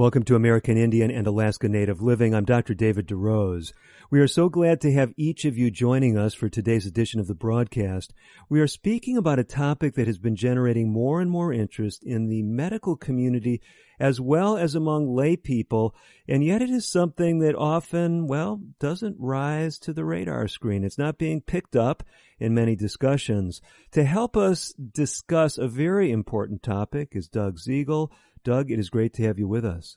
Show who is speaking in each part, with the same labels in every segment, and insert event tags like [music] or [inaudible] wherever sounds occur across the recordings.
Speaker 1: Welcome to American Indian and Alaska Native Living. I'm Dr. David DeRose. We are so glad to have each of you joining us for today's edition of the broadcast. We are speaking about a topic that has been generating more and more interest in the medical community as well as among lay people, and yet it is something that often, well, doesn't rise to the radar screen. It's not being picked up in many discussions. To help us discuss a very important topic is Doug Zegel. Doug, it is great to have you with us.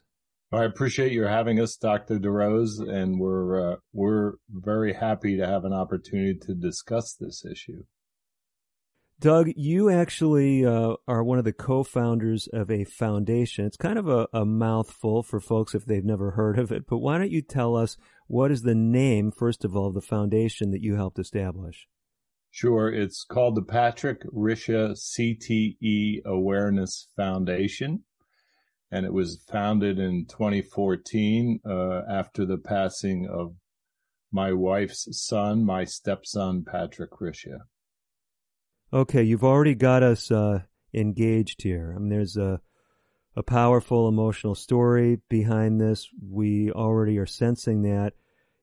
Speaker 2: I appreciate your having us, Dr. DeRose, and we're uh, we're very happy to have an opportunity to discuss this issue.
Speaker 1: Doug, you actually uh, are one of the co-founders of a foundation. It's kind of a, a, mouthful for folks if they've never heard of it, but why don't you tell us what is the name, first of all, of the foundation that you helped establish?
Speaker 2: Sure. It's called the Patrick Risha CTE Awareness Foundation and it was founded in 2014 uh, after the passing of my wife's son, my stepson, Patrick Risha.
Speaker 1: Okay, you've already got us uh, engaged here. I mean, there's a a powerful emotional story behind this. We already are sensing that.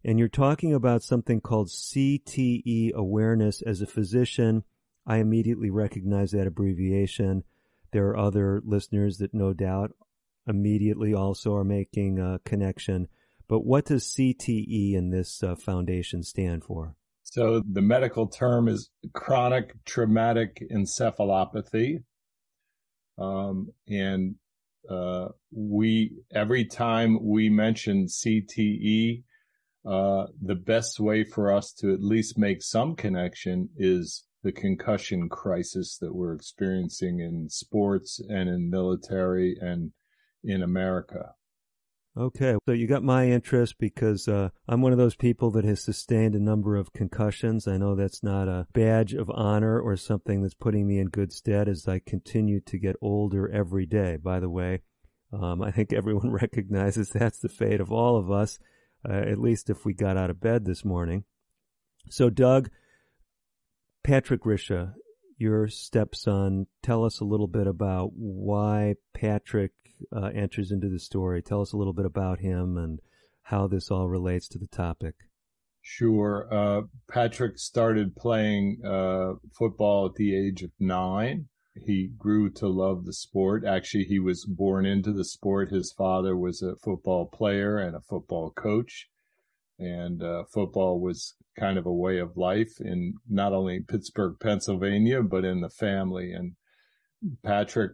Speaker 1: And you're talking about something called CTE awareness as a physician. I immediately recognize that abbreviation. There are other listeners that no doubt immediately also are making a connection. But what does CTE in this uh, foundation stand for?
Speaker 2: So the medical term is chronic traumatic encephalopathy. Um, and uh, we every time we mention CTE, uh, the best way for us to at least make some connection is the concussion crisis that we're experiencing in sports and in military and in America.
Speaker 1: Okay, so you got my interest because uh, I'm one of those people that has sustained a number of concussions. I know that's not a badge of honor or something that's putting me in good stead as I continue to get older every day. By the way, um, I think [laughs] everyone recognizes that's the fate of all of us, uh, at least if we got out of bed this morning. So, Doug, Patrick Risha, your stepson, tell us a little bit about why Patrick uh, enters into the story. Tell us a little bit about him and how this all relates to the topic.
Speaker 2: Sure. Uh, Patrick started playing uh, football at the age of nine. He grew to love the sport. Actually, he was born into the sport. His father was a football player and a football coach. And uh, football was kind of a way of life in not only Pittsburgh, Pennsylvania, but in the family. And Patrick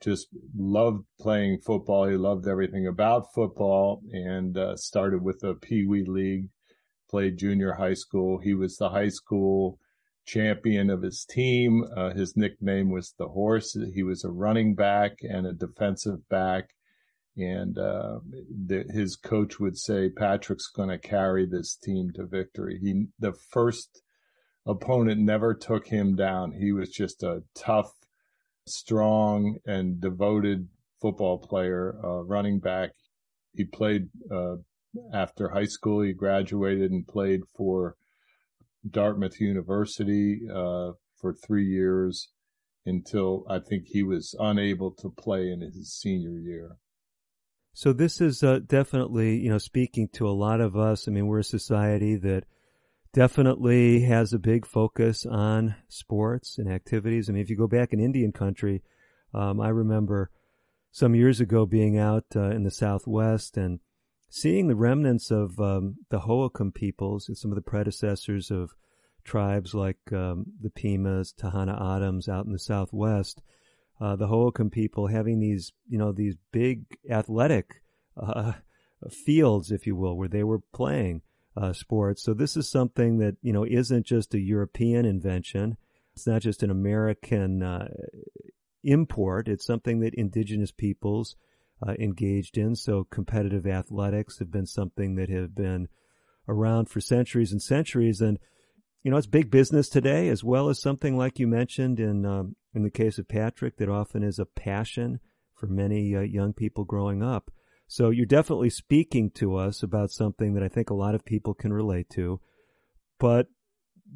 Speaker 2: just loved playing football. He loved everything about football and uh, started with a Pee Wee League, played junior high school. He was the high school champion of his team. Uh, his nickname was the Horse. He was a running back and a defensive back. And uh, the, his coach would say, Patrick's going to carry this team to victory. He, the first opponent never took him down. He was just a tough, strong and devoted football player, uh, running back. He played uh, after high school. He graduated and played for Dartmouth University uh, for three years until I think he was unable to play in his senior year.
Speaker 1: So this is uh, definitely, you know, speaking to a lot of us. I mean, we're a society that definitely has a big focus on sports and activities. I mean, if you go back in Indian country, um, I remember some years ago being out uh, in the Southwest and seeing the remnants of um, the Hohokam peoples and some of the predecessors of tribes like um, the Pimas, Tohono O'odham out in the Southwest. Uh, the Hohokam people having these, you know, these big athletic uh, fields, if you will, where they were playing uh, sports. So this is something that you know isn't just a European invention. It's not just an American uh, import. It's something that indigenous peoples uh, engaged in. So competitive athletics have been something that have been around for centuries and centuries. And, you know, it's big business today as well as something like you mentioned in, um, in the case of Patrick that often is a passion for many uh, young people growing up. So you're definitely speaking to us about something that I think a lot of people can relate to. But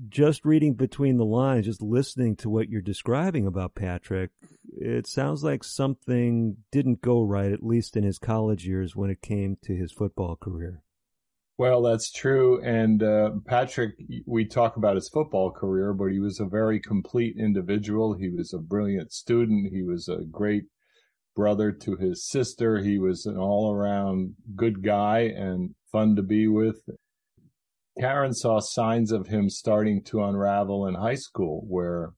Speaker 1: just reading between the lines, just listening to what you're describing about Patrick, it sounds like something didn't go right, at least in his college years when it came to his football career.
Speaker 2: Well, that's true. And uh, Patrick, we talk about his football career, but he was a very complete individual. He was a brilliant student. He was a great brother to his sister. He was an all around good guy and fun to be with. Karen saw signs of him starting to unravel in high school, where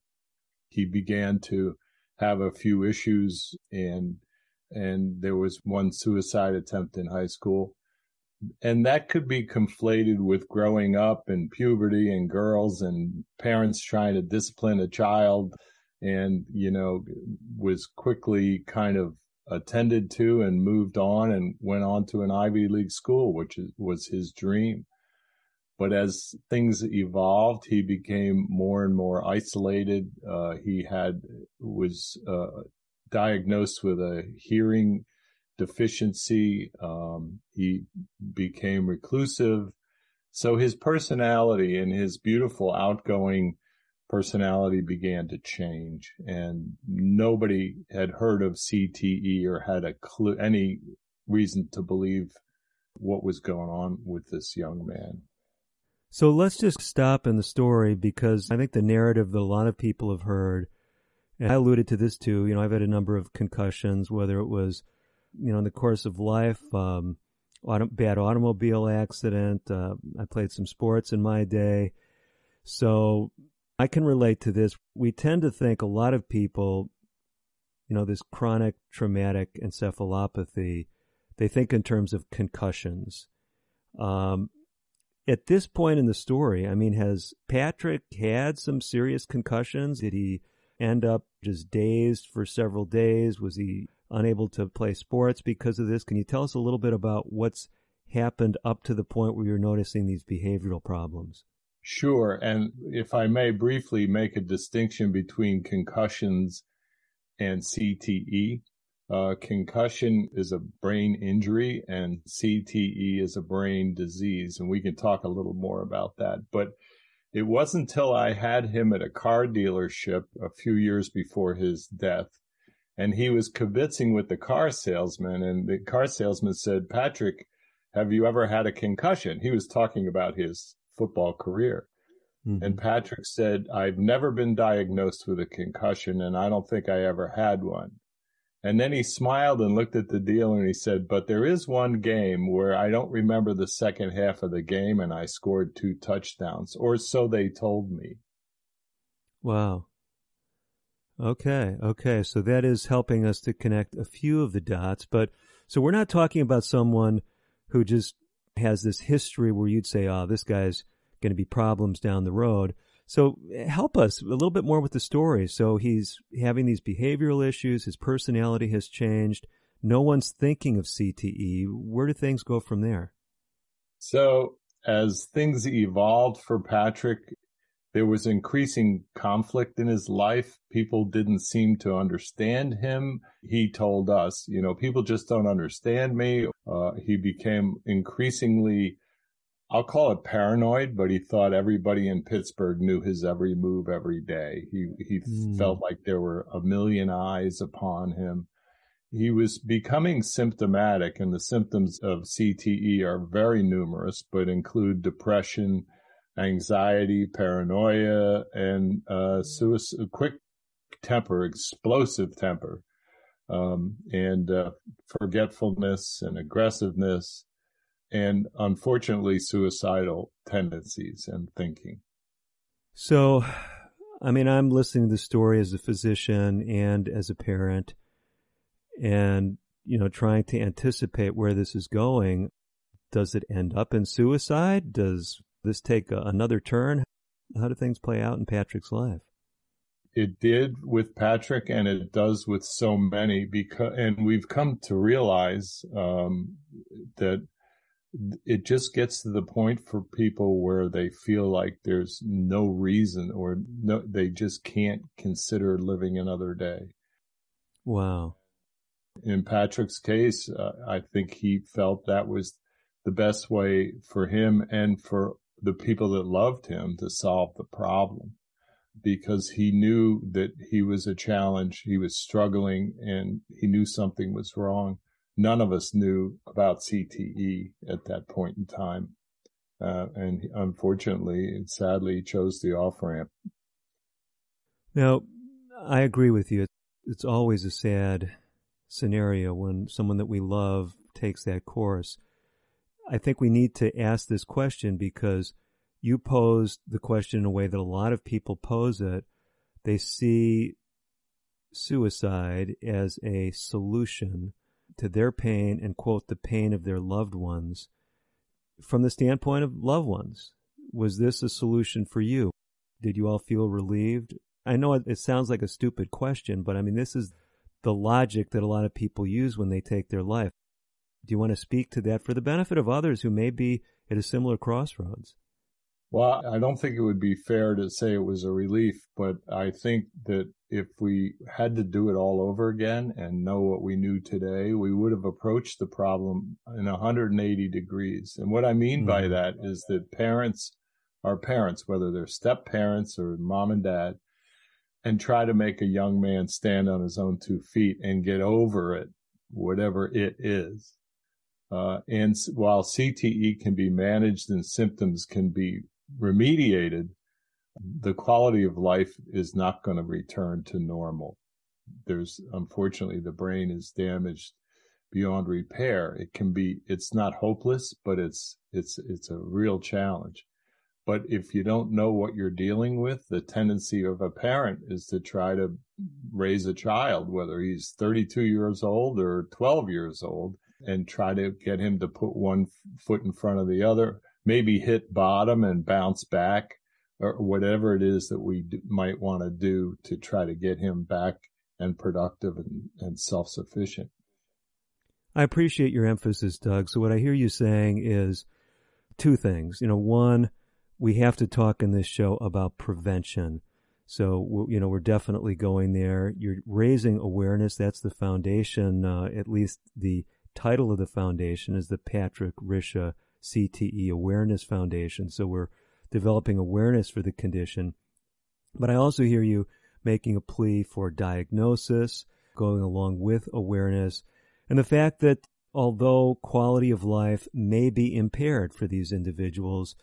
Speaker 2: he began to have a few issues and and there was one suicide attempt in high school and that could be conflated with growing up and puberty and girls and parents trying to discipline a child and you know was quickly kind of attended to and moved on and went on to an Ivy League school which was his dream but as things evolved, he became more and more isolated. Uh, he had was uh, diagnosed with a hearing deficiency. Um, he became reclusive. So his personality and his beautiful outgoing personality began to change and nobody had heard of CTE or had a clue, any reason to believe what was going on with this young man.
Speaker 1: So let's just stop in the story because I think the narrative that a lot of people have heard, and I alluded to this too, you know, I've had a number of concussions, whether it was, you know, in the course of life, um, auto, bad automobile accident. Uh, I played some sports in my day. So I can relate to this. We tend to think a lot of people, you know, this chronic traumatic encephalopathy, they think in terms of concussions. Um, at this point in the story, I mean, has Patrick had some serious concussions? Did he end up just dazed for several days? Was he unable to play sports because of this? Can you tell us a little bit about what's happened up to the point where you're noticing these behavioral problems?
Speaker 2: Sure. And if I may briefly make a distinction between concussions and CTE. Uh, concussion is a brain injury and CTE is a brain disease. And we can talk a little more about that. But it wasn't until I had him at a car dealership a few years before his death. And he was kibitzing with the car salesman. And the car salesman said, Patrick, have you ever had a concussion? He was talking about his football career. Mm-hmm. And Patrick said, I've never been diagnosed with a concussion and I don't think I ever had one. And then he smiled and looked at the dealer and he said, But there is one game where I don't remember the second half of the game and I scored two touchdowns, or so they told me.
Speaker 1: Wow. Okay, okay. So that is helping us to connect a few of the dots. But so we're not talking about someone who just has this history where you'd say, oh, this guy's going to be problems down the road. So help us a little bit more with the story. So he's having these behavioral issues. His personality has changed. No one's thinking of CTE. Where do things go from there?
Speaker 2: So as things evolved for Patrick, there was increasing conflict in his life. People didn't seem to understand him. He told us, you know, people just don't understand me. Uh, he became increasingly I'll call it paranoid, but he thought everybody in Pittsburgh knew his every move every day. He he mm. felt like there were a million eyes upon him. He was becoming symptomatic, and the symptoms of CTE are very numerous, but include depression, anxiety, paranoia, and uh, suicide, quick temper, explosive temper, um, and uh, forgetfulness and aggressiveness and unfortunately suicidal tendencies and thinking.
Speaker 1: So, I mean, I'm listening to the story as a physician and as a parent and, you know, trying to anticipate where this is going. Does it end up in suicide? Does this take another turn? How do things play out in Patrick's life?
Speaker 2: it did with Patrick and it does with so many because, and we've come to realize, um, that it just gets to the point for people where they feel like there's no reason or no, they just can't consider living another day.
Speaker 1: Wow.
Speaker 2: In Patrick's case, uh, I think he felt that was the best way for him and for the people that loved him to solve the problem because he knew that he was a challenge. He was struggling and he knew something was wrong. None of us knew about CTE at that point in time. Uh, and unfortunately and sadly he chose the off ramp.
Speaker 1: Now, I agree with you. It's always a sad scenario when someone that we love takes that course. I think we need to ask this question because you posed the question in a way that a lot of people pose it. They see suicide as a solution to their pain and quote the pain of their loved ones from the standpoint of loved ones. Was this a solution for you? Did you all feel relieved? I know it, sounds like a stupid question, but I mean, this is the logic that a lot of people use when they take their life. Do you want to speak to that for the benefit of others who may be at a similar crossroads?
Speaker 2: Well, I don't think it would be fair to say it was a relief, but I think that if we had to do it all over again and know what we knew today, we would have approached the problem in 180 degrees. And what I mean mm-hmm. by that is that parents are parents, whether they're step parents or mom and dad, and try to make a young man stand on his own two feet and get over it, whatever it is. Uh, and while CTE can be managed and symptoms can be remediated, the quality of life is not going to return to normal. There's unfortunately the brain is damaged beyond repair. It can be, it's not hopeless, but it's, it's, it's a real challenge. But if you don't know what you're dealing with, the tendency of a parent is to try to raise a child, whether he's 32 years old or 12 years old, and try to get him to put one foot in front of the other maybe hit bottom and bounce back or whatever it is that we might want to do to try to get him back and productive and, and self-sufficient.
Speaker 1: I appreciate your emphasis, Doug. So what I hear you saying is two things. You know, one, we have to talk in this show about prevention. So, you know, we're definitely going there. You're raising awareness. That's the foundation, uh, at least the title of the foundation is the Patrick Risha CTE Awareness Foundation. So we're developing awareness for the condition. But I also hear you making a plea for diagnosis, going along with awareness, and the fact that although quality of life may be impaired for these individuals,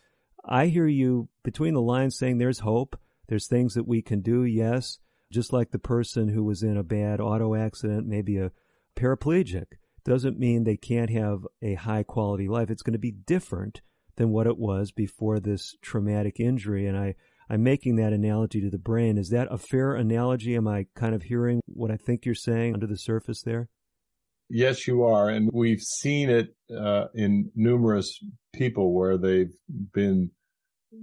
Speaker 1: I hear you between the lines saying there's hope. There's things that we can do, yes, just like the person who was in a bad auto accident, maybe a paraplegic doesn't mean they can't have a high quality life. It's going to be different than what it was before this traumatic injury. And I, I'm making that analogy to the brain. Is that a fair analogy? Am I kind of hearing what I think you're saying under the surface there?
Speaker 2: Yes, you are. And we've seen it uh, in numerous people where they've been,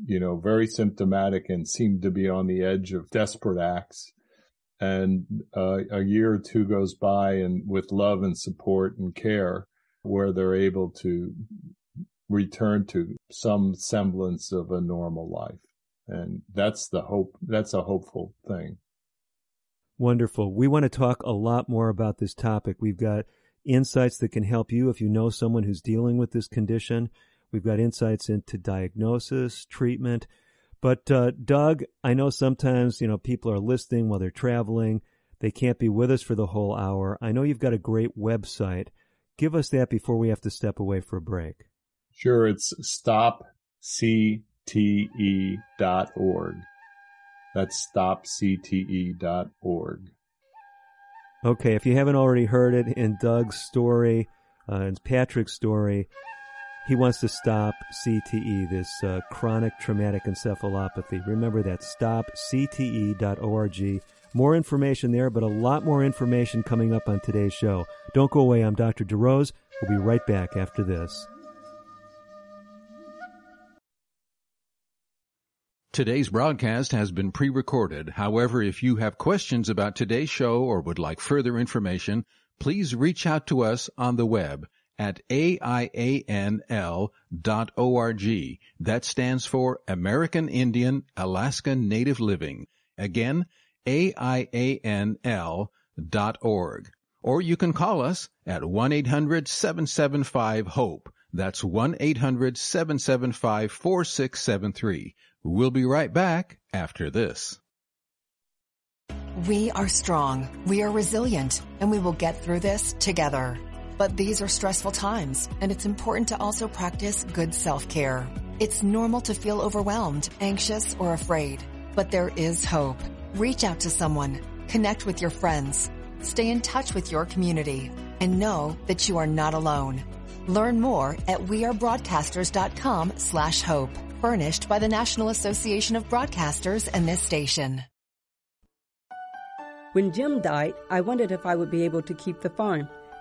Speaker 2: you know, very symptomatic and seem to be on the edge of desperate acts and uh, a year or two goes by and with love and support and care where they're able to return to some semblance of a normal life. And that's the hope that's a hopeful thing.
Speaker 1: Wonderful. We want to talk a lot more about this topic. We've got insights that can help you if you know someone who's dealing with this condition. We've got insights into diagnosis treatment but uh, Doug, I know sometimes you know people are listening while they're traveling. They can't be with us for the whole hour. I know you've got a great website. Give us that before we have to step away for a break.
Speaker 2: Sure, it's stopcte.org. That's stopcte.org.
Speaker 1: Okay, if you haven't already heard it in Doug's story, uh, in Patrick's story, he wants to stop CTE, this uh, chronic traumatic encephalopathy. Remember that, stopcte.org. More information there, but a lot more information coming up on today's show. Don't go away. I'm Dr. DeRose. We'll be right back after this.
Speaker 3: Today's broadcast has been pre-recorded. However, if you have questions about today's show or would like further information, please reach out to us on the web at aianl.org. That stands for American Indian Alaska Native Living. Again, aianl.org. Or you can call us at 1-800-775-HOPE. That's 1-800-775-4673. We'll be right back after this.
Speaker 4: We are strong, we are resilient, and we will get through this together. But these are stressful times, and it's important to also practice good self-care. It's normal to feel overwhelmed, anxious, or afraid, but there is hope. Reach out to someone, connect with your friends, stay in touch with your community, and know that you are not alone. Learn more at wearebroadcasters.com slash hope. Furnished by the National Association of Broadcasters and this station.
Speaker 5: When Jim died, I wondered if I would be able to keep the farm.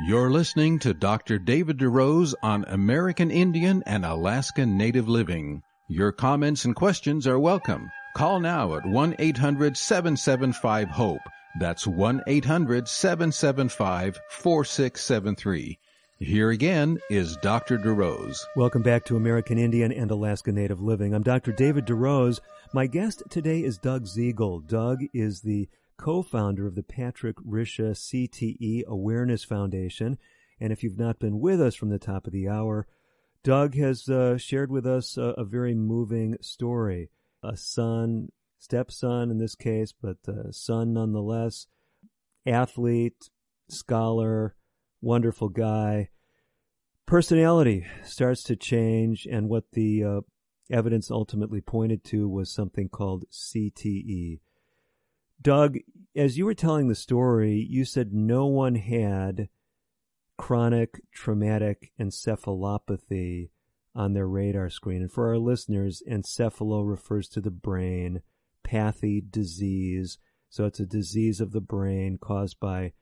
Speaker 3: You're listening to Dr. David DeRose on American Indian and Alaska Native Living. Your comments and questions are welcome. Call now at 1-800-775-HOPE. That's 1-800-775-4673. Here again is Dr. DeRose.
Speaker 1: Welcome back to American Indian and Alaska Native Living. I'm Dr. David DeRose. My guest today is Doug Zegel. Doug is the co-founder of the Patrick Risha CTE Awareness Foundation. And if you've not been with us from the top of the hour, Doug has uh, shared with us a, a, very moving story. A son, stepson in this case, but a son nonetheless, athlete, scholar, wonderful guy. Personality starts to change, and what the uh, evidence ultimately pointed to was something called CTE. Doug, as you were telling the story, you said no one had chronic traumatic encephalopathy on their radar screen. And for our listeners, encephalo refers to the brain, pathy, disease. So it's a disease of the brain caused by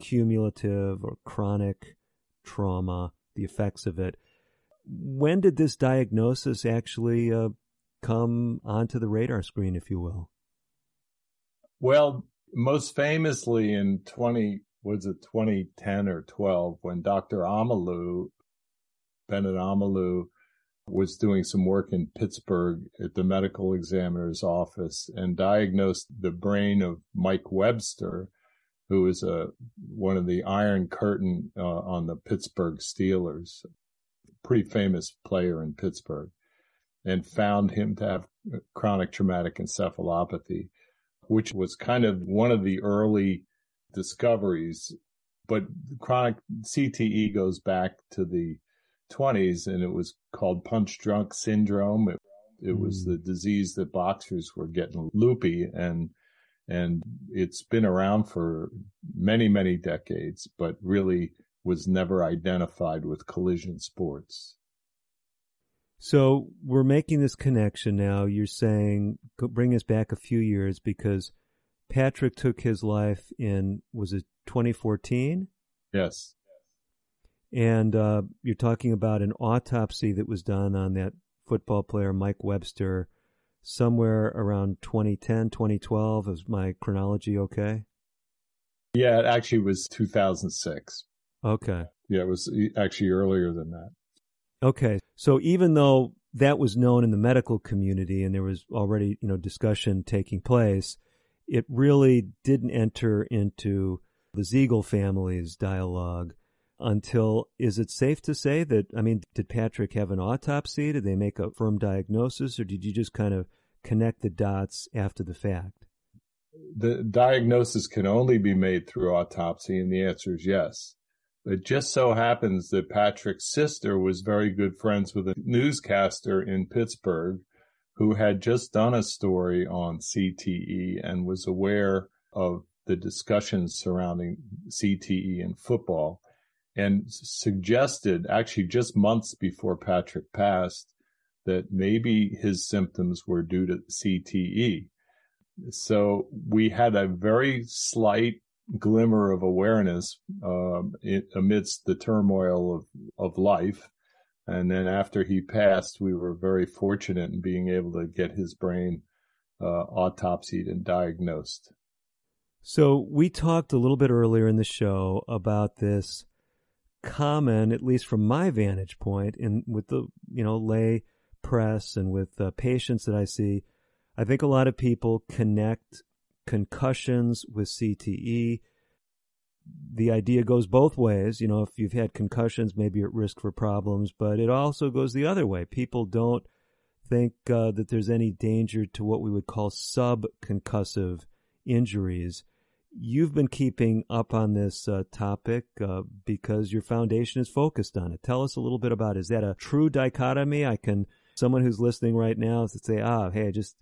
Speaker 1: cumulative or chronic trauma, the effects of it. When did this diagnosis actually uh, come onto the radar screen, if you will?
Speaker 2: Well, most famously in 20, was it 2010 or 12 when Dr. Omalu, Bennet Omalu, was doing some work in Pittsburgh at the medical examiner's office and diagnosed the brain of Mike Webster, who is a one of the Iron Curtain uh, on the Pittsburgh Steelers, pretty famous player in Pittsburgh, and found him to have chronic traumatic encephalopathy which was kind of one of the early discoveries. But chronic CTE goes back to the 20s and it was called punch drunk syndrome. It, it mm. was the disease that boxers were getting loopy and and it's been around for many many decades but really was never identified with collision sports
Speaker 1: So we're making this connection now. You're saying bring us back a few years because Patrick took his life in was it 2014?
Speaker 2: Yes.
Speaker 1: And uh, you're talking about an autopsy that was done on that football player Mike Webster somewhere around 2010, 2012. Is my chronology okay?
Speaker 2: Yeah, it actually was 2006.
Speaker 1: Okay.
Speaker 2: Yeah, it was actually earlier than that.
Speaker 1: Okay. So even though that was known in the medical community and there was already, you know, discussion taking place, it really didn't enter into the Zegel family's dialogue until is it safe to say that I mean did Patrick have an autopsy? Did they make a firm diagnosis? Or did you just kind of connect the dots after the fact?
Speaker 2: The diagnosis can only be made through autopsy and the answer is yes it just so happens that Patrick's sister was very good friends with a newscaster in Pittsburgh who had just done a story on CTE and was aware of the discussions surrounding CTE in football and suggested, actually just months before Patrick passed, that maybe his symptoms were due to CTE. So we had a very slight glimmer of awareness um, amidst the turmoil of, of life. And then after he passed, we were very fortunate in being able to get his brain uh, autopsied and diagnosed.
Speaker 1: So we talked a little bit earlier in the show about this common, at least from my vantage point, in with the you know lay press and with uh, patients that I see, I think a lot of people connect concussions with CTE. The idea goes both ways. You know, if you've had concussions, maybe you're at risk for problems, but it also goes the other way. People don't think uh, that there's any danger to what we would call subconcussive injuries you've been keeping up on this uh, topic uh, because your foundation is focused on it. Tell us a little bit about it. Is that a true dichotomy? I can, someone who's listening right now, to say, ah, hey, I just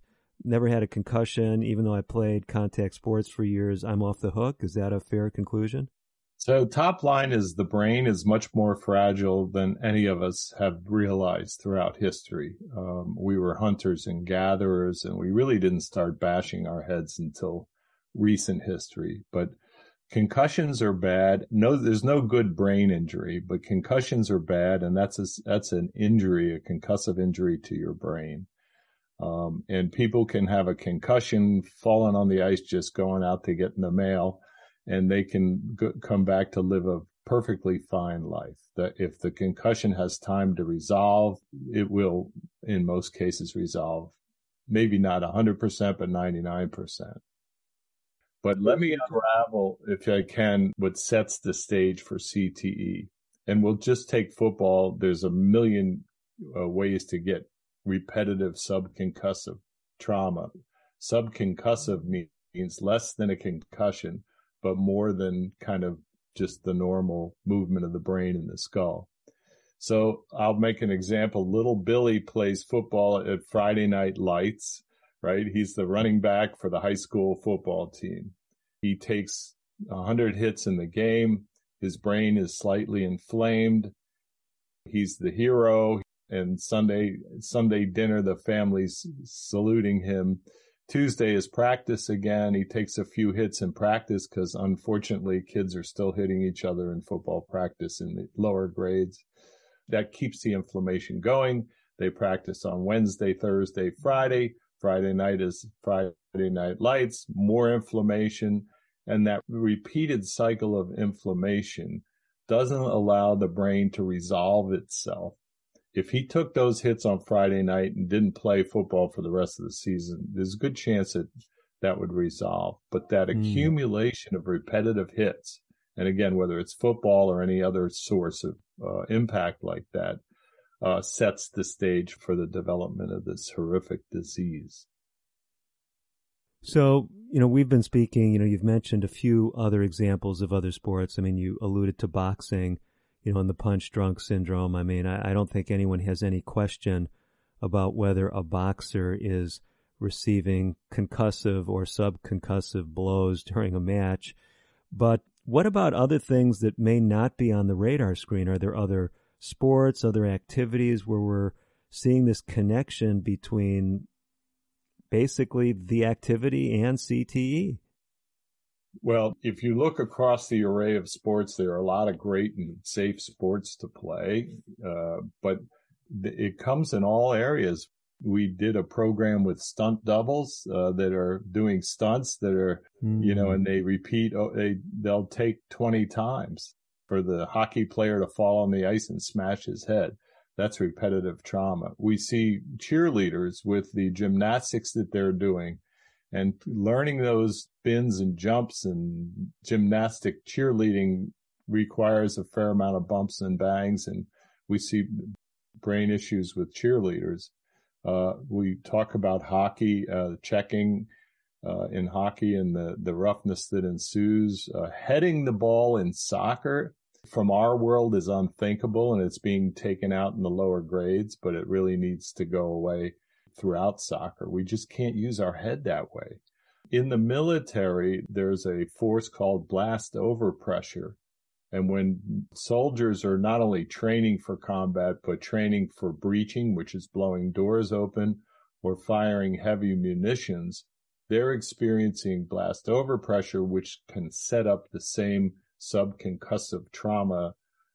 Speaker 1: never had a concussion, even though I played contact sports for years, I'm off the hook. Is that a fair conclusion?
Speaker 2: So, top line is the brain is much more fragile than any of us have realized throughout history. Um, we were hunters and gatherers, and we really didn't start bashing our heads until recent history, but concussions are bad. No, there's no good brain injury, but concussions are bad, and that's a, that's an injury, a concussive injury to your brain. Um, and people can have a concussion, falling on the ice, just going out to get in the mail, and they can come back to live a perfectly fine life. That if the concussion has time to resolve, it will, in most cases, resolve. Maybe not 100%, but 99%. But let me unravel, if I can, what sets the stage for CTE. And we'll just take football. There's a million uh, ways to get repetitive subconcussive trauma. Subconcussive means less than a concussion, but more than kind of just the normal movement of the brain in the skull. So I'll make an example. Little Billy plays football at Friday Night Lights, right? He's the running back for the high school football team. He takes 100 hits in the game. His brain is slightly inflamed. He's the hero. And Sunday, Sunday dinner, the family's saluting him. Tuesday is practice again. He takes a few hits in practice because unfortunately kids are still hitting each other in football practice in the lower grades. That keeps the inflammation going. They practice on Wednesday, Thursday, Friday. Friday night is Friday night lights, more inflammation. And that repeated cycle of inflammation doesn't allow the brain to resolve itself. If he took those hits on Friday night and didn't play football for the rest of the season, there's a good chance that that would resolve. But that mm. accumulation of repetitive hits, and again, whether it's football or any other source of uh, impact like that, uh, sets the stage for the development of this horrific disease.
Speaker 1: So, you know, we've been speaking, you know, you've mentioned a few other examples of other sports. I mean, you alluded to boxing, you know, in the punch drunk syndrome. I mean, I, I don't think anyone has any question about whether a boxer is receiving concussive or subconcussive blows [laughs] during a match. But what about other things that may not be on the radar screen? Are there other sports, other activities where we're seeing this connection between basically the activity and CTE.
Speaker 2: Well, if you look across the array of sports, there are a lot of great and safe sports to play, uh, but th- it comes in all areas. We did a program with stunt doubles uh, that are doing stunts that are, mm. you know, and they repeat. Oh, they they'll take twenty times for the hockey player to fall on the ice and smash his head. That's repetitive trauma. We see cheerleaders with the gymnastics that they're doing and learning those spins and jumps and gymnastic cheerleading requires a fair amount of bumps and bangs. And we see brain issues with cheerleaders. Uh, we talk about hockey, uh, checking, uh, in hockey and the, the roughness that ensues. Uh, heading the ball in soccer from our world is unthinkable and it's being taken out in the lower grades, but it really needs to go away throughout soccer. We just can't use our head that way. In the military, there's a force called blast overpressure. And when soldiers are not only training for combat, but training for breaching, which is blowing doors open or firing heavy munitions, they're experiencing blast overpressure, which can set up the same subconcussive trauma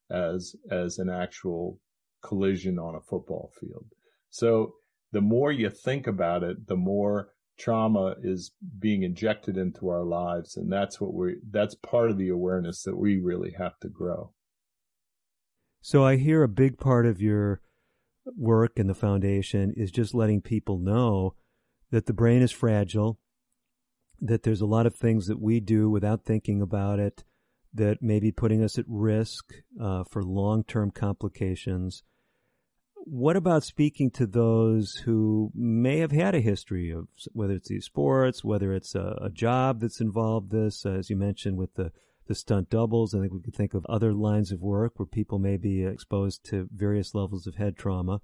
Speaker 2: as as an actual collision on a football field. So the more you think about it, the more trauma is being injected into our lives and that's what we that's part of the awareness that we really have to grow.
Speaker 1: So I hear a big part of your work in the foundation is just letting people know that the brain is fragile, that there's a lot of things that we do without thinking about it that may be putting us at risk uh, for long term complications. What about speaking to those who may have had a history of whether it's these sports, whether it's a, a job that's involved this, as you mentioned with the, the stunt doubles? I think we could think of other lines of work where people may be exposed to various levels of head trauma.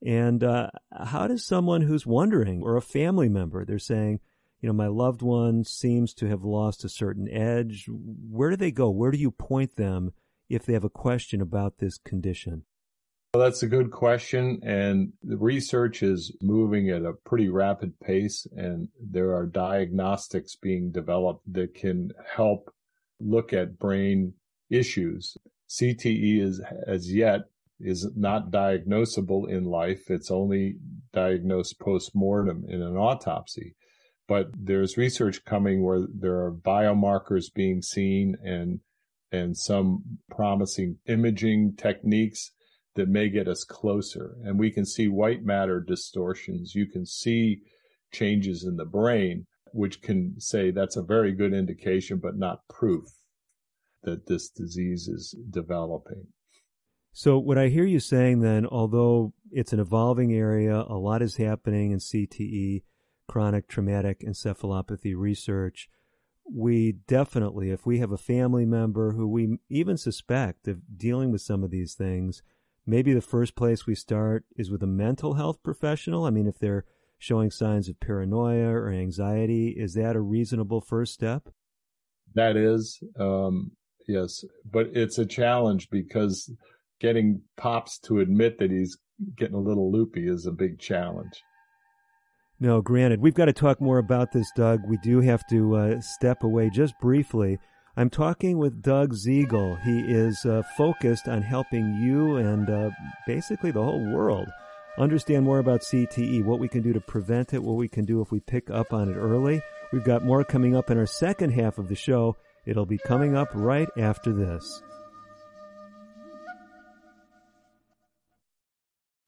Speaker 1: And uh, how does someone who's wondering, or a family member, they're saying, you know, my loved one seems to have lost a certain edge. Where do they go? Where do you point them if they have a question about this condition?
Speaker 2: Well, that's a good question. And the research is moving at a pretty rapid pace, and there are diagnostics being developed that can help look at brain issues. CTE is as yet is not diagnosable in life. It's only diagnosed post mortem in an autopsy but there's research coming where there are biomarkers being seen and and some promising imaging techniques that may get us closer. And we can see white matter distortions. You can see changes in the brain which can say that's a very good indication but not proof that this disease is developing.
Speaker 1: So what I hear you saying then, although it's an evolving area, a lot is happening in CTE, chronic traumatic encephalopathy research, we definitely, if we have a family member who we even suspect of dealing with some of these things, maybe the first place we start is with a mental health professional. I mean, if they're showing signs of paranoia or anxiety, is that a reasonable first step?
Speaker 2: That is, um, yes, but it's a challenge because getting pops to admit that he's getting a little loopy is a big challenge.
Speaker 1: No, granted. We've got to talk more about this, Doug. We do have to uh, step away just briefly. I'm talking with Doug Zegel. He is uh, focused on helping you and uh, basically the whole world understand more about CTE, what we can do to prevent it, what we can do if we pick up on it early. We've got more coming up in our second half of the show. It'll be coming up right after this.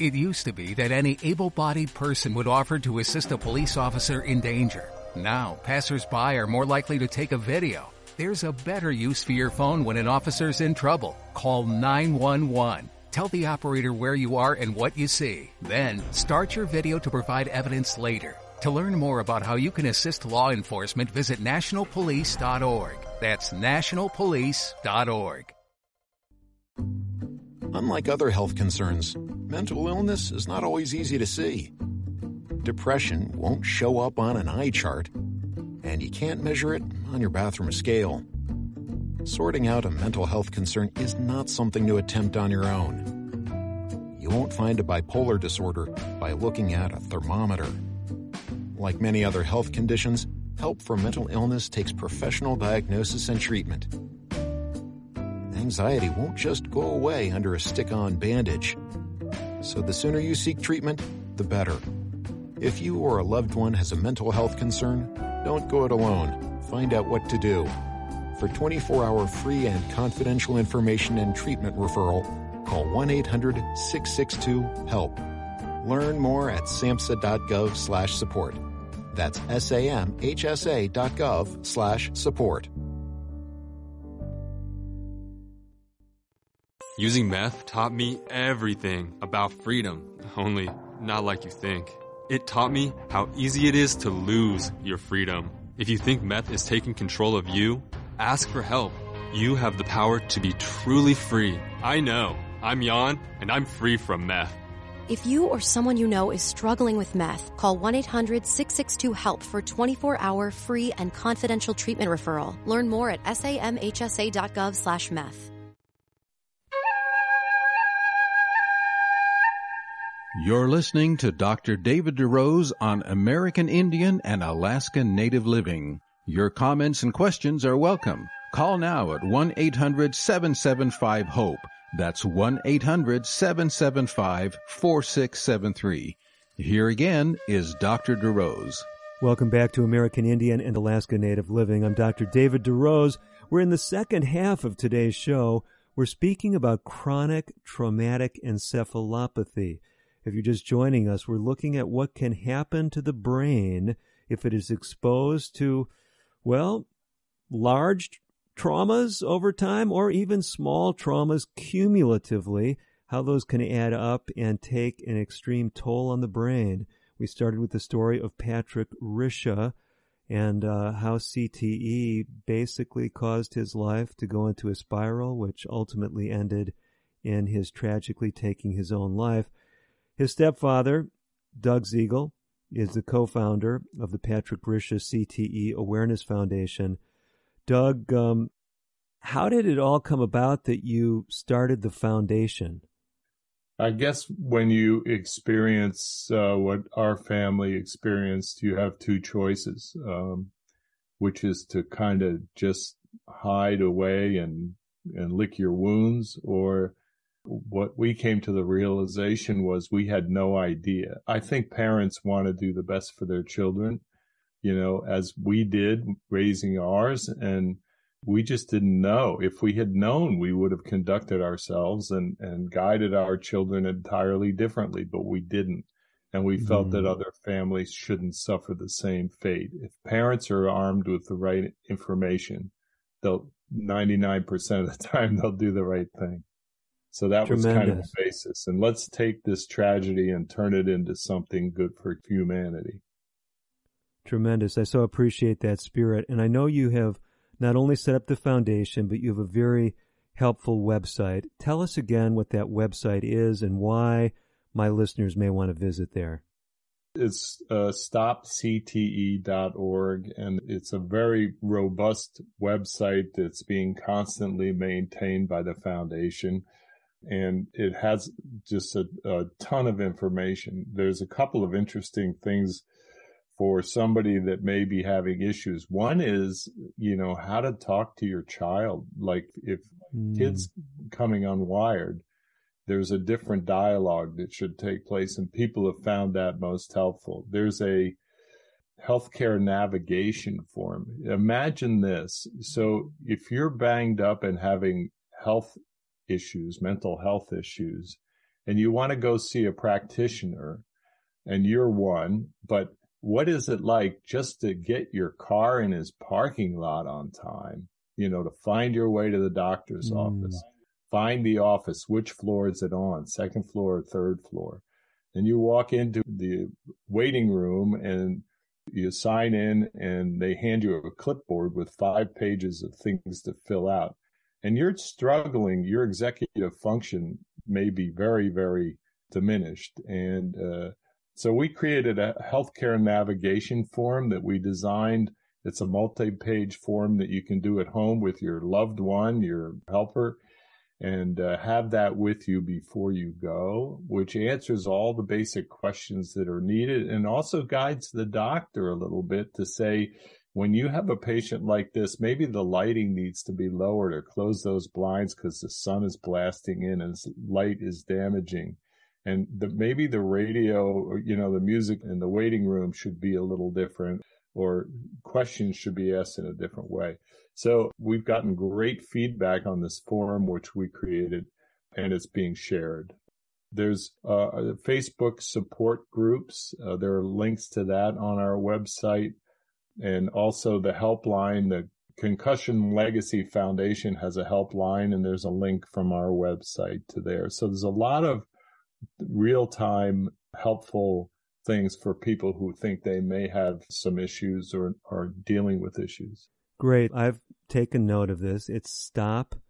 Speaker 6: It used to be that any able bodied person would offer to assist a police officer in danger. Now, passersby are more likely to take a video. There's a better use for your phone when an officer's in trouble. Call 911. Tell the operator where you are and what you see. Then, start your video to provide evidence later. To learn more about how you can assist law enforcement, visit nationalpolice.org. That's nationalpolice.org.
Speaker 7: Unlike other health concerns, mental illness is not always easy to see. Depression won't show up on an eye chart, and you can't measure it on your bathroom scale. Sorting out a mental health concern is not something to attempt on your own. You won't find a bipolar disorder by looking at a thermometer. Like many other health conditions, help for mental illness takes professional diagnosis and treatment anxiety won't just go away under a stick on bandage. So the sooner you seek treatment, the better. If you or a loved one has a mental health concern, don't go it alone. Find out what to do. For 24 hour free and confidential information and treatment referral, call 1 800 662 HELP. Learn more at samhsa.gov slash support. That's samhsa.gov slash support.
Speaker 8: Using meth taught me everything about freedom, only not like you think. It taught me how easy it is to lose your freedom. If you think meth is taking control of you, ask for help. You have the power to be truly free. I know. I'm Jan, and I'm free from meth.
Speaker 9: If you or someone you know is struggling with meth, call 1 800 662 HELP for 24 hour free and confidential treatment referral. Learn more at samhsa.gov slash meth.
Speaker 3: You're listening to Dr. David DeRose on American Indian and Alaska Native Living. Your comments and questions are welcome. Call now at 1-800-775-HOPE. That's 1-800-775-4673. Here again is Dr. DeRose.
Speaker 1: Welcome back to American Indian and Alaska Native Living. I'm Dr. David DeRose. We're in the second half of today's show. We're speaking about chronic traumatic encephalopathy. If you're just joining us, we're looking at what can happen to the brain if it is exposed to, well, large traumas over time or even small traumas cumulatively, how those can add up and take an extreme toll on the brain. We started with the story of Patrick Risha and uh, how CTE basically caused his life to go into a spiral, which ultimately ended in his tragically taking his own life. His stepfather, Doug Zegel, is the co-founder of the Patrick Risha CTE Awareness Foundation. Doug, um, how did it all come about that you started the foundation?
Speaker 2: I guess when you experience uh, what our family experienced, you have two choices, um, which is to kind of just hide away and and lick your wounds, or what we came to the realization was we had no idea. I think parents want to do the best for their children, you know, as we did raising ours. And we just didn't know. If we had known, we would have conducted ourselves and, and guided our children entirely differently, but we didn't. And we felt mm. that other families shouldn't suffer the same fate. If parents are armed with the right information, they'll 99% of the [laughs] time they'll do the right thing. So that Tremendous. was kind of the basis. And let's take this tragedy and turn it into something good for humanity.
Speaker 1: Tremendous. I so appreciate that spirit. And I know you have not only set up the foundation, but you have a very helpful website. Tell us again what that website is and why my listeners may want to visit there.
Speaker 2: It's uh, stopcte.org, and it's a very robust website that's being constantly maintained by the foundation and it has just a, a, ton of information. There's a couple of interesting things for somebody that may be having issues. One is, you know, how to talk to your child. Like if mm. kids coming unwired, there's a different dialogue that should take place and people have found that most helpful. There's a healthcare navigation form. Imagine this. So if you're banged up and having health issues, mental health issues, and you want to go see a practitioner and you're one, but what is it like just to get your car in his parking lot on time? You know, to find your way to the doctor's mm. office, find the office, which floor is it on? Second floor or third floor? And you walk into the waiting room and You sign in and they hand you a clipboard with five pages of things to fill out. And you're struggling, your executive function may be very, very diminished. And uh, so we created a healthcare navigation form that we designed. It's a multi page form that you can do at home with your loved one, your helper and uh, have that with you before you go, which answers all the basic questions that are needed and also guides the doctor a little bit to say, when you have a patient like this, maybe the lighting needs to be lowered or close those blinds because the sun is blasting in and light is damaging. And the, maybe the radio, you know, the music in the waiting room should be a little different or questions should be asked in a different way. So we've gotten great feedback on this forum, which we created, and it's being shared. There's uh, Facebook support groups. Uh, there are links to that on our website. And also the helpline, the Concussion Legacy Foundation has a helpline, and there's a link from our website to there. So there's a lot of real time helpful things for people who think they may have some issues or are dealing with issues.
Speaker 1: Great. I've taken note of this. It's stopcte.org.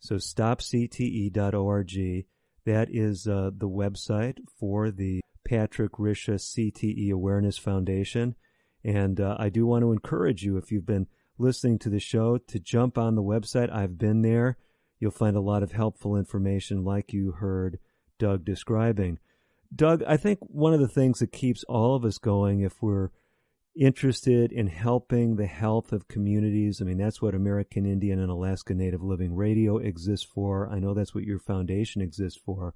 Speaker 1: So stopcte.org. That is uh, the website for the Patrick Risha CTE Awareness Foundation. And uh, I do want to encourage you, if you've been listening to the show, to jump on the website. I've been there. You'll find a lot of helpful information like you heard Doug describing. Doug, I think one of the things that keeps all of us going if we're interested in helping the health of communities. I mean, that's what American Indian and Alaska Native Living Radio exists for. I know that's what your foundation exists for.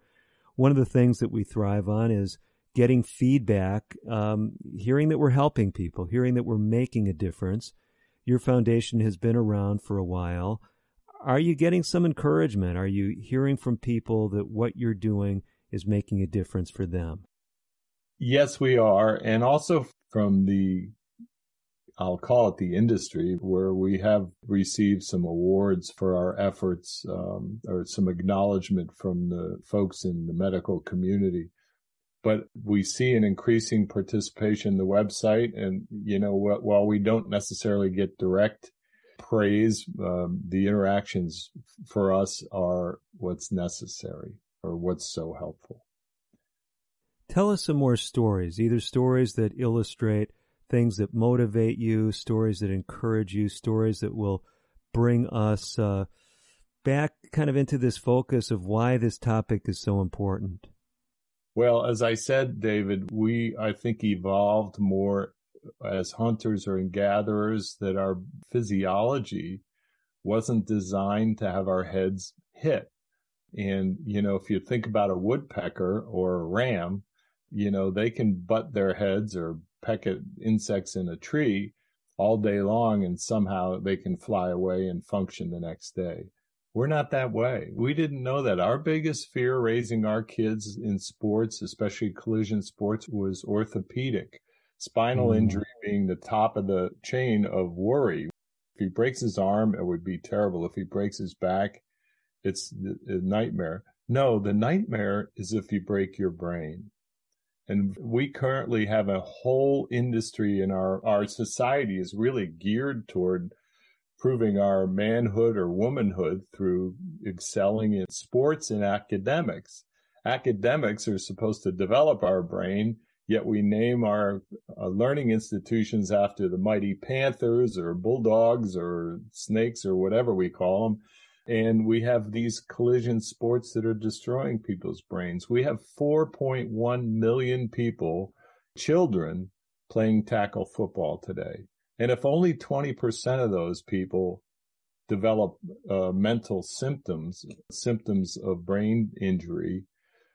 Speaker 1: One of the things that we thrive on is getting feedback, um, hearing that we're helping people, hearing that we're making a difference. Your foundation has been around for a while. Are you getting some encouragement? Are you hearing from people that what you're doing is making a difference for them?
Speaker 2: Yes, we are. And also from the, I'll call it the industry, where we have received some awards for our efforts um, or some acknowledgement from the folks in the medical community. But we see an increasing participation in the website. And, you know, while we don't necessarily get direct praise, um, the interactions for us are what's necessary or what's so helpful.
Speaker 1: Tell us some more stories, either stories that illustrate things that motivate you, stories that encourage you, stories that will bring us uh, back kind of into this focus of why this topic is so important.
Speaker 2: Well, as I said, David, we, I think, evolved more as hunters or gatherers that our physiology wasn't designed to have our heads hit. And, you know, if you think about a woodpecker or a ram, you know, they can butt their heads or peck at insects in a tree all day long and somehow they can fly away and function the next day. We're not that way. We didn't know that. Our biggest fear raising our kids in sports, especially collision sports, was orthopedic. Spinal mm. injury being the top of the chain of worry. If he breaks his arm, it would be terrible. If he breaks his back, it's a nightmare. No, the nightmare is if you break your brain. And we currently have a whole industry in our, our society is really geared toward proving our manhood or womanhood through excelling in sports and academics. Academics are supposed to develop our brain, yet we name our uh, learning institutions after the mighty panthers or bulldogs or snakes or whatever we call them. And we have these collision sports that are destroying people's brains. We have 4.1 million people, children, playing tackle football today. And if only 20% of those people develop uh, mental symptoms, symptoms of brain injury,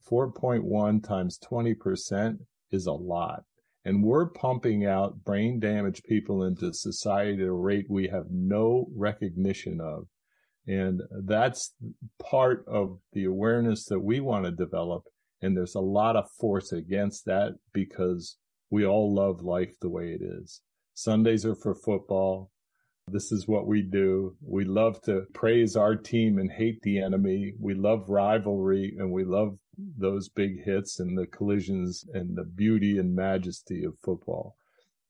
Speaker 2: 4.1 times 20% is a lot. And we're pumping out brain damaged people into society at a rate we have no recognition of. And that's part of the awareness that we want to develop. And there's a lot of force against that because we all love life the way it is. Sundays are for football. This is what we do. We love to praise our team and hate the enemy. We love rivalry and we love those big hits and the collisions and the beauty and majesty of football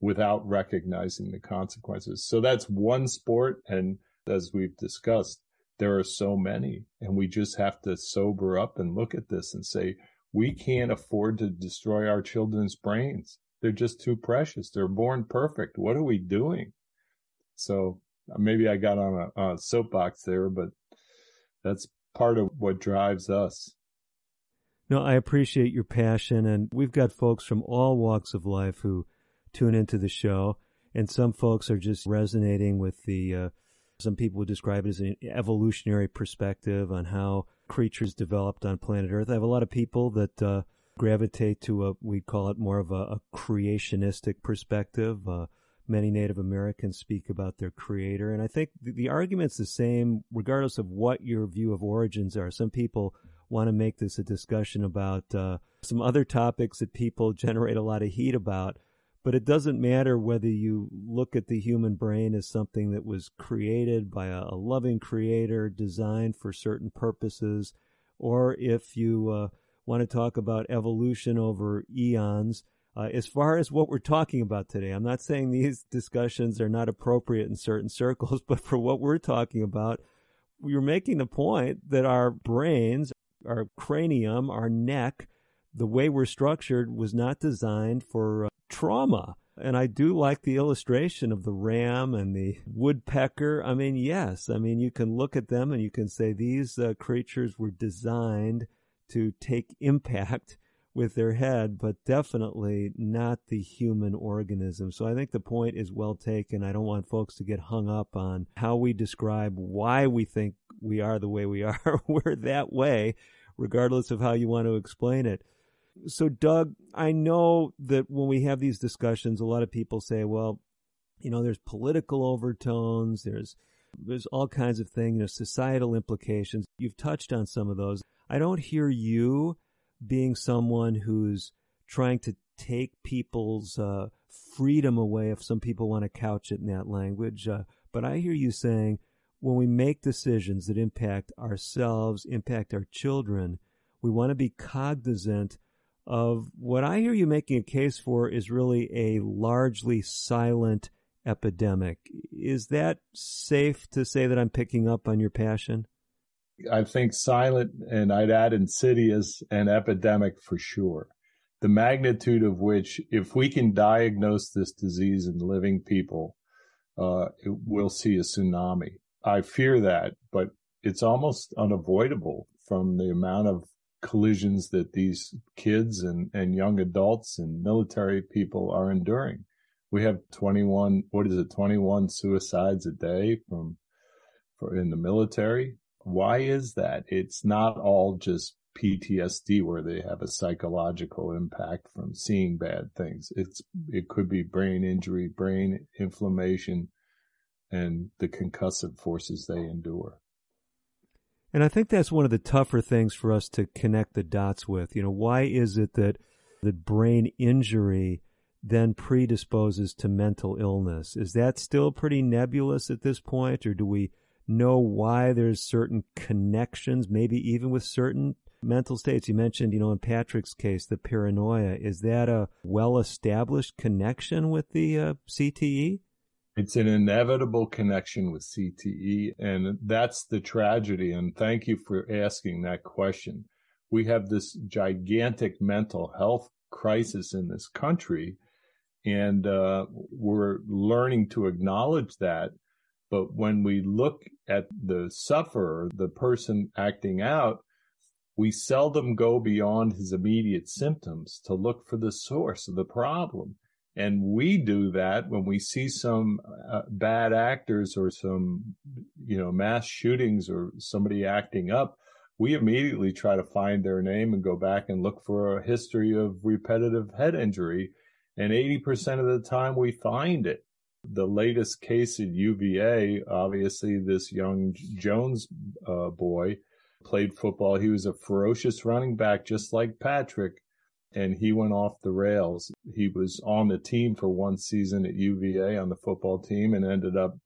Speaker 2: without recognizing the consequences. So that's one sport. And as we've discussed, there are so many and we just have to sober up and look at this and say, we can't afford to destroy our children's brains. They're just too precious. They're born perfect. What are we doing? So maybe I got on a, a soapbox there, but that's part of what drives us.
Speaker 1: No, I appreciate your passion, and we've got folks from all walks of life who tune into the show, and some folks are just resonating with the. Uh, some people would describe it as an evolutionary perspective on how creatures developed on planet Earth. I have a lot of people that uh, gravitate to a we call it more of a, a creationistic perspective. Uh, many Native Americans speak about their creator. And I think the, the, argument's the same regardless of what your view of origins are. Some people want to make this a discussion about uh, some other topics that people [laughs] generate a lot of heat about. But it doesn't matter whether you look at the human brain as something that was created by a, a loving creator, designed for certain purposes, or if you uh, want to talk about evolution over eons uh, as far as what we're talking about today, I'm not saying these discussions are not appropriate in certain circles, [laughs] but for what we're talking about, you're making the point that our brains, our cranium, our neck, the way we're structured was not designed for uh, trauma. And I do like the illustration of the ram and the woodpecker. I mean, yes, I mean, you can look at them and you can say these uh, creatures were designed to take impact [laughs] with their head, but definitely not the human organism. So I think the point is well taken. I don't want folks to get hung up on how we describe why we think we are the way we [laughs] are. We're that way, regardless of how you want to explain it. So, Doug, I know that when we have these discussions, a lot of people say, well, you know, there's political overtones, there's there's all kinds of things, you know, societal implications. You've touched on some of those. I don't hear you being someone who's trying to take people's uh, freedom away, if some people want to couch it in that language. Uh, but I hear you saying when we make decisions that impact ourselves, impact our children, we want to be cognizant of what I hear you making a case for is really a largely silent epidemic. Is that safe to say that I'm picking up on your passion?
Speaker 2: I think silent and I'd add insidious and epidemic for sure. The magnitude of which, if we can diagnose this disease in living people, uh, we'll see a tsunami. I fear that, but it's almost unavoidable from the amount of collisions that these kids and, and young adults and military people are enduring. We have 21, what is it, 21 suicides a day from, for in the military. Why is that? It's not all just PTSD where they have a psychological impact from seeing bad things. It's, mm-hmm. it could be brain injury, brain inflammation, and the concussive forces they endure.
Speaker 1: And I think that's one of the tougher things for us to connect the dots with. You know, why is it that that brain injury then predisposes to mental illness? Is that still pretty nebulous at this point, or do we know why there's certain connections, maybe even with certain mental states. You mentioned, you know, in Patrick's case, the paranoia. Is that a well established connection with the uh, CTE?
Speaker 2: It's an inevitable connection with CTE. And that's the tragedy. And thank you for asking that question. We have this gigantic mental health crisis in this country. And uh, we're learning to acknowledge that but when we look at the sufferer, the person acting out, we seldom go beyond his immediate symptoms to look for the source of the problem. And we do that when we see some uh, bad actors or some, you know, mass shootings or somebody acting up. We immediately try to find their name and go back and look for a history of repetitive head injury. And 80% of the time we find it the latest case at UVA, obviously, this young Jones uh, boy played football. He was a ferocious running back, just like Patrick, and he went off the rails. He was on the team for one season at UVA on the football team and ended up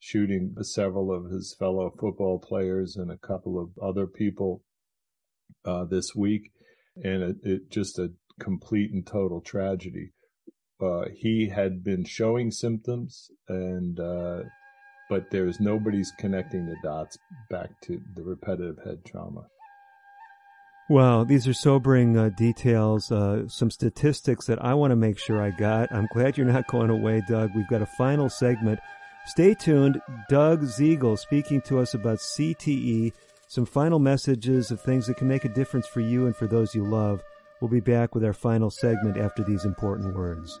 Speaker 2: shooting several of his fellow football players and a couple of other people uh, this week, and it, it, just a complete and total tragedy. Uh, he had been showing symptoms, and uh, but there's nobody's connecting the dots back to the repetitive head trauma.
Speaker 1: Wow, these are sobering uh, details, uh, some statistics that I want to make sure I got. I'm glad you're not going away, Doug. We've got a final segment. Stay tuned. Doug Zegel speaking to us about CTE, some final messages of things that can make a difference for you and for those you love. We'll be back with our final segment after these important words.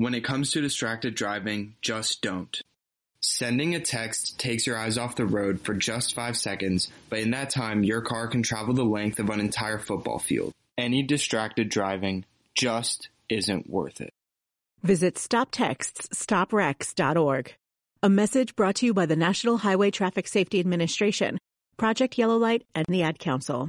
Speaker 10: When it comes to distracted driving, just don't. Sending a text takes your eyes off the road for just five seconds, but in that time, your car can travel the length of an entire football field. Any distracted driving just isn't worth it.
Speaker 11: Visit StopTextsStopWrecks.org. A message brought to you by the National Highway Traffic Safety Administration, Project Yellow Light, and the Ad Council.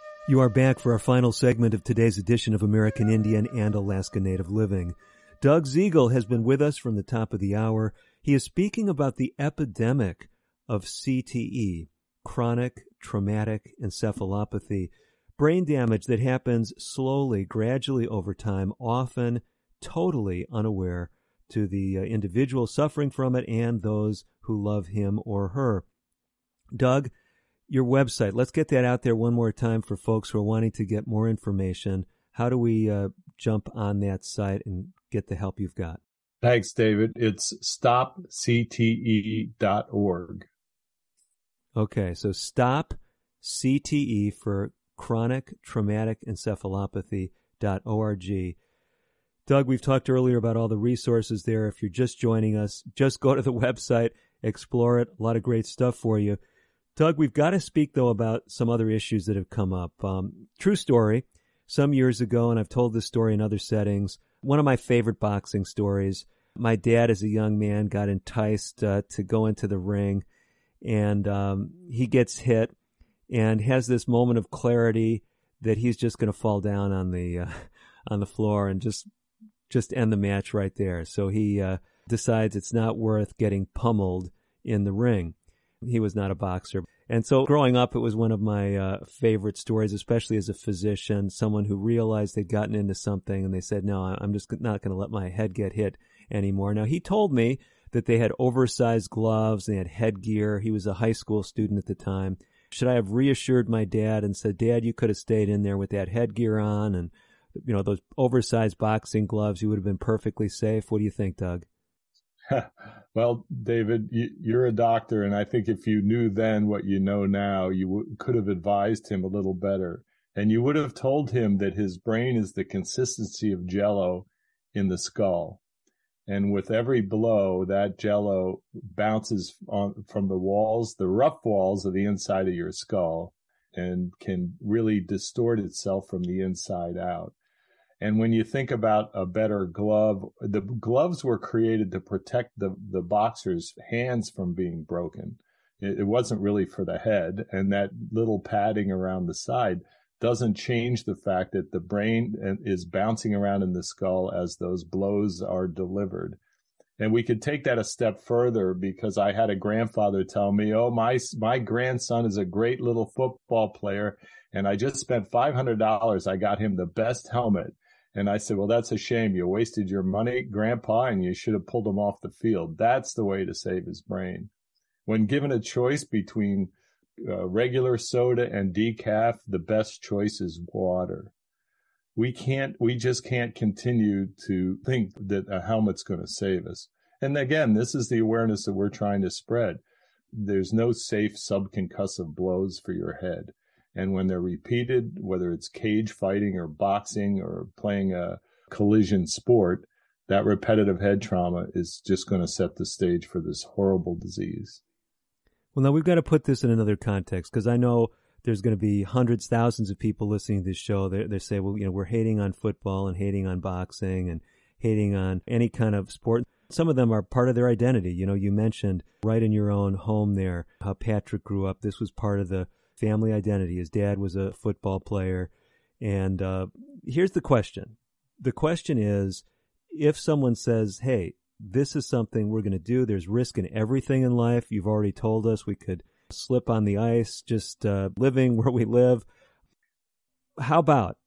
Speaker 1: You are back for our final segment of today's edition of American Indian and Alaska Native Living. Doug Zegel has been with us from the top of the hour. He is speaking about the epidemic of CTE, chronic traumatic encephalopathy, brain damage that happens slowly, gradually over time, often totally unaware to the uh, individual suffering from it and those who love him or her. Doug, your website, let's get that out there one more time for folks who are wanting to get more information. How do we uh, jump on that site and get the help you've got?
Speaker 2: Thanks, David. It's stopcte.org.
Speaker 1: Okay, so stop CTE for chronic traumatic encephalopathy.org. Doug, we've talked earlier about all the resources there. If you're just joining us, just go to the [laughs] website, explore it. A lot of great stuff for you. Doug, we've got to speak though about some other issues that have come up. Um, true story. Some years ago, and I've told this story in other settings, one of my favorite boxing stories. My dad, as a young man, got enticed uh, to go into the ring and um, he gets hit and has this moment of clarity that he's just going to fall down on the uh, [laughs] on the floor and just just end the match right there. So he uh, decides it's not worth getting pummeled in the ring. He was not a boxer. And so growing up, it was one of my uh, favorite stories, especially as a physician, someone who realized they'd gotten into something and they said, no, I'm just not going to let my head get hit anymore. Now he told me that they had oversized gloves, they had headgear. He was a high school student at the time. Should I have reassured my dad and said, Dad, you could have stayed in there with that headgear on and, you know, those oversized boxing gloves, you would have been perfectly safe. What do you think, Doug? [laughs]
Speaker 2: well, David, you, are a doctor, and I think if you knew then what you know now, you could have advised him a little better. And you would have told him that his brain is the consistency of jello in the skull. And with every blow, that jello bounces on, from the walls, the rough walls of the inside of your skull, and can really distort itself from the inside out. And when you think about a better glove, the gloves were created to protect the, the boxer's hands from being broken. It, it wasn't really for the head. And that little padding around the side doesn't change the fact that the brain uh, is bouncing around in the skull as those blows are delivered. And we could take that a step further because I had a grandfather tell me, "Oh, my my grandson is a great little football player, and I just spent five hundred dollars. I got him the best helmet." And I said, well, that's a shame. You wasted your money, grandpa, and you should have pulled him off the field. That's the way to save his brain. When given a choice between uh, regular soda and decaf, the best choice is water. We can't, we just can't continue to think that a helmet's going to save us. And again, this is the awareness that we're trying to spread. There's no safe subconcussive blows for your head. And when they're repeated, whether it's cage fighting or boxing or playing a collision sport, that repetitive head trauma is just going to set the stage for this horrible disease.
Speaker 1: Well, now we've got to put this in another context because I know there's going to be hundreds, thousands of people listening to this show. They, they say, well, you know, we're hating on football and hating on boxing and hating on any kind of sport. Some of them are part of their identity. You know, you mentioned right in your own home there how Patrick grew up. This was part of the family identity. His dad was a football player. And uh, here's the question the question is if someone says, hey, this is something we're going to do, there's risk in everything in life. You've already told us we could slip on the ice just uh, living [laughs] where we live. How about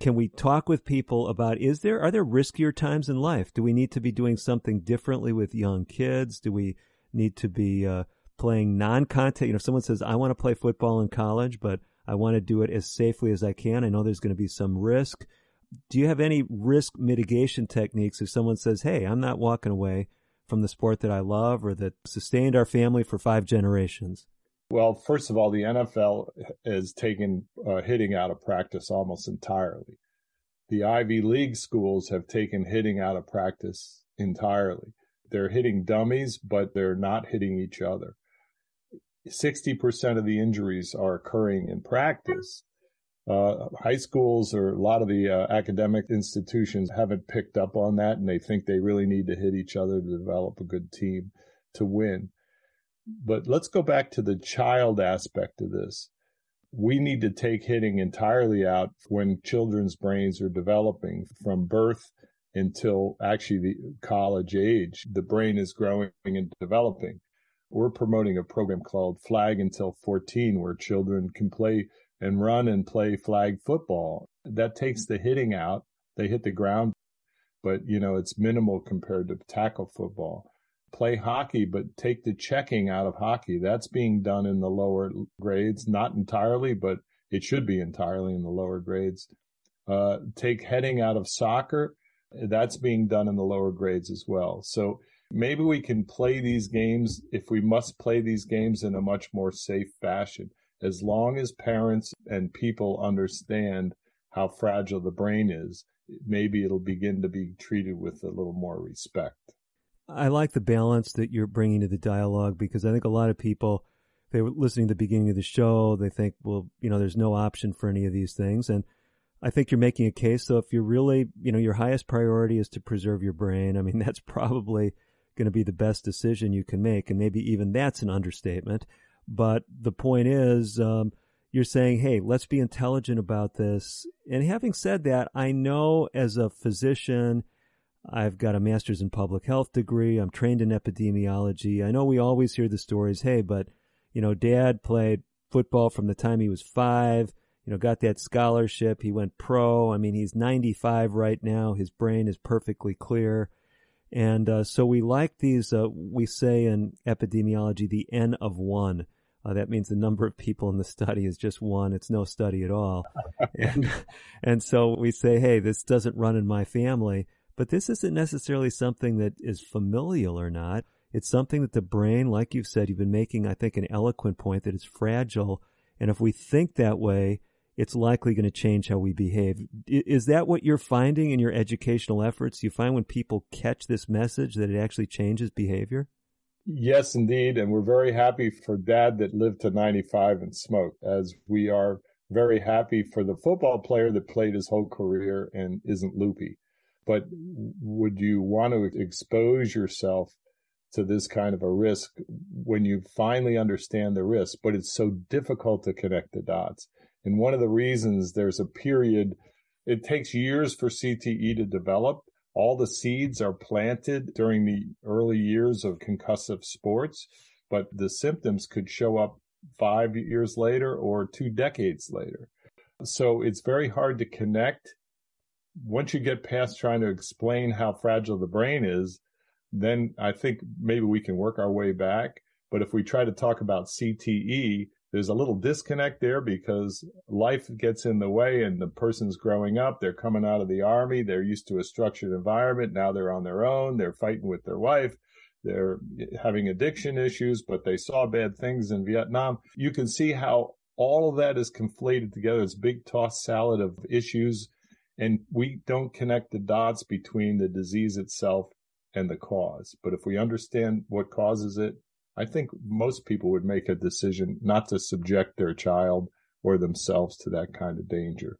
Speaker 1: can we talk with people about is there are there riskier times in life? Do we need to be doing something differently with young kids? Do we need to be uh, playing non-contact. You know, if someone says, I want to play football in college, but I want to do it as safely as I can. I know there's going to be some risk. Do you have any risk mitigation techniques if someone says, Hey, I'm not walking away from the sport that I love or that sustained our family for five generations?
Speaker 2: Well, first of all, the NFL has taken uh, hitting out of practice almost entirely. The Ivy League schools have taken hitting out of practice entirely. They're hitting dummies, but they're not hitting each other. 60% of the injuries are occurring in practice. Uh, high schools or a lot of the uh, academic institutions haven't picked up on that and they think they really need to hit each other to develop a good team to win. But let's go back to the child aspect of this. We need to take hitting entirely out when children's brains are developing from birth until actually the college age. The brain is growing and developing we're promoting a program called Flag Until 14, where children can play and run and play flag football. That takes the hitting out. They hit the ground, but you know, it's minimal compared to tackle football. Play hockey, but take the checking out of hockey. That's being done in the lower grades, not entirely, but it should be entirely in the lower grades. Uh, take heading out of soccer. That's being done in the lower grades as well. So maybe we can play these games if we must play these games in a much more safe fashion. As long as parents and people understand how fragile the brain is, maybe it'll begin to be treated with a little more respect.
Speaker 1: I like the balance that you're bringing to the dialogue because I think a lot of people, they were listening to the beginning of the show, they think, well, you know, there's no option for any of these things. And I think you're making a case. So if you're really, you know, your highest priority is to preserve your brain, I mean, [laughs] that's probably going to be the best decision you can make. And maybe even that's an understatement. But the point is, um, you're saying, hey, let's be intelligent about this. And having said that, I know as a physician, I've got a master's in public health degree. I'm trained in epidemiology. I know we always hear the stories, hey, but you know, dad played football from the time he was five, you know, got that scholarship. He went pro. I mean, he's 95 right now. His brain is perfectly clear. And uh, so we like these, uh, we say in epidemiology, the N of one. Uh, that means the number of people in the study is just one. It's no study at all. [laughs] and, and so we say, hey, this doesn't run in my family. But this isn't necessarily something that is familial or not. It's something that the brain, like you've said, you've been making, I think, an eloquent point that it's fragile. And if we think that way, it's likely going to change how we behave. Is that what you're finding in your educational efforts? You find when people catch this message that it actually changes behavior?
Speaker 2: Yes, indeed. And we're very happy for dad that lived to 95 and smoked, as we are very happy for the football player that played his whole career and isn't loopy. But would you want to expose yourself to this kind of a risk when you finally understand the risk? But it's so difficult to connect the dots. And one of the reasons there's a period, it takes years for CTE to develop. All the seeds are planted during the early years of concussive sports, but the symptoms could show up five years later or two decades later. So it's very hard to connect. Once you get past trying to explain how fragile the brain is, then I think maybe we can work our way back. But if we try to talk about CTE, there's a little disconnect there because life gets in the way and the person's growing up. They're coming out of the army. They're used to a structured environment. Now they're on their own. They're fighting with their wife. They're having addiction issues, but they saw bad things in Vietnam. You can see how all of that is conflated together. It's a big toss salad of issues. And we don't connect the dots between the disease itself and the cause. But if we understand what causes it, I think most people would make a decision not to subject their child or themselves to that kind of danger.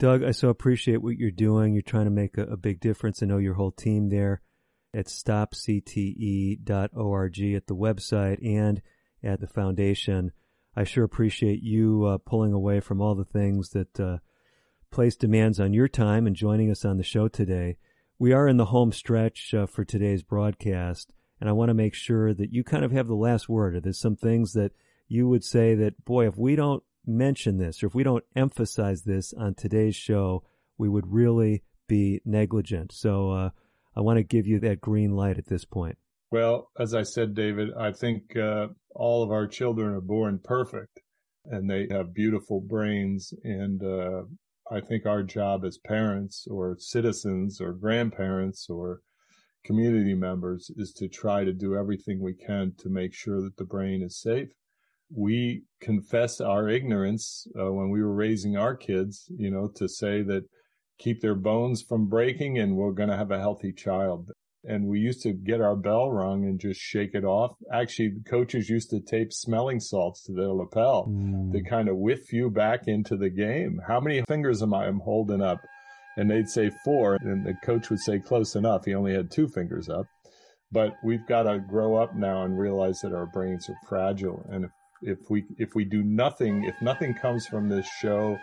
Speaker 1: Doug, I so appreciate what you're doing. You're trying to make a, a big difference. I know your whole team there at stopcte.org at the website and at the foundation. I sure appreciate you uh, pulling away from all the things that uh, place demands on your time and joining us on the show today. We are in the home stretch uh, for today's broadcast and I want to make sure that you kind of have the last word. There's some things that you would say that, boy, if we don't mention this or if we don't emphasize this on today's show, we would really be negligent. So uh, I want to give you that green light at this point.
Speaker 2: Well, as I said, David, I think uh, all of our children are born perfect and they have beautiful brains. And uh, I think our job as parents or citizens or grandparents or community members is to try to do everything we can to make sure that the brain is safe. We confess our ignorance uh, when we were raising our kids, you know, to say that keep their bones from breaking and we're going to have a healthy child. And we used to get our bell rung and just shake it off. Actually, coaches used to tape smelling salts to their lapel mm. to kind of whiff you back into the game. How many fingers am I am holding up? And they'd say four, and the coach would say close enough. He only had two fingers up. But we've got to grow up now and realize that our brains are fragile. And if, if we if we do nothing, if nothing comes from this show,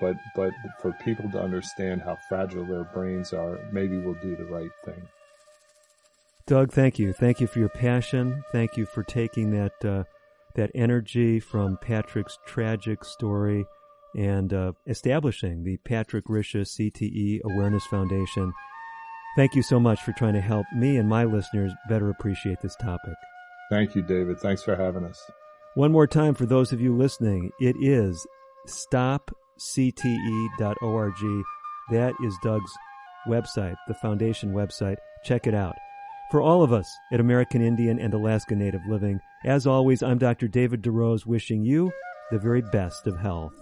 Speaker 2: but but for people to understand how fragile their brains are, maybe we'll do the right thing.
Speaker 1: Doug, thank you. Thank you for your passion. Thank you for taking that uh, that energy from Patrick's tragic story and uh, establishing the Patrick Risha CTE Awareness Foundation. Thank you so much for trying to help me and my listeners better appreciate this topic.
Speaker 2: Thank you, David. Thanks for having us.
Speaker 1: One more time for those of you listening, it is stopcte.org. That is Doug's website, the foundation website. Check it out. For all of us at American Indian and Alaska Native Living, as always, I'm Dr. David DeRose wishing you the very best of health.